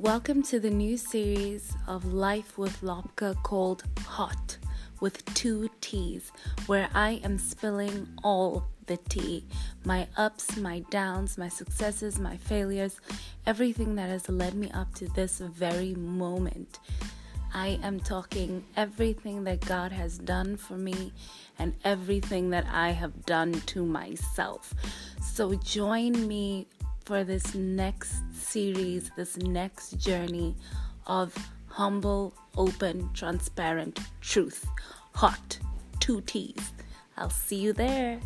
Welcome to the new series of Life with Lopka called Hot with two T's, where I am spilling all the tea my ups, my downs, my successes, my failures, everything that has led me up to this very moment. I am talking everything that God has done for me and everything that I have done to myself. So join me for this next series, this next journey of humble, open, transparent truth. Hot, two T's. I'll see you there.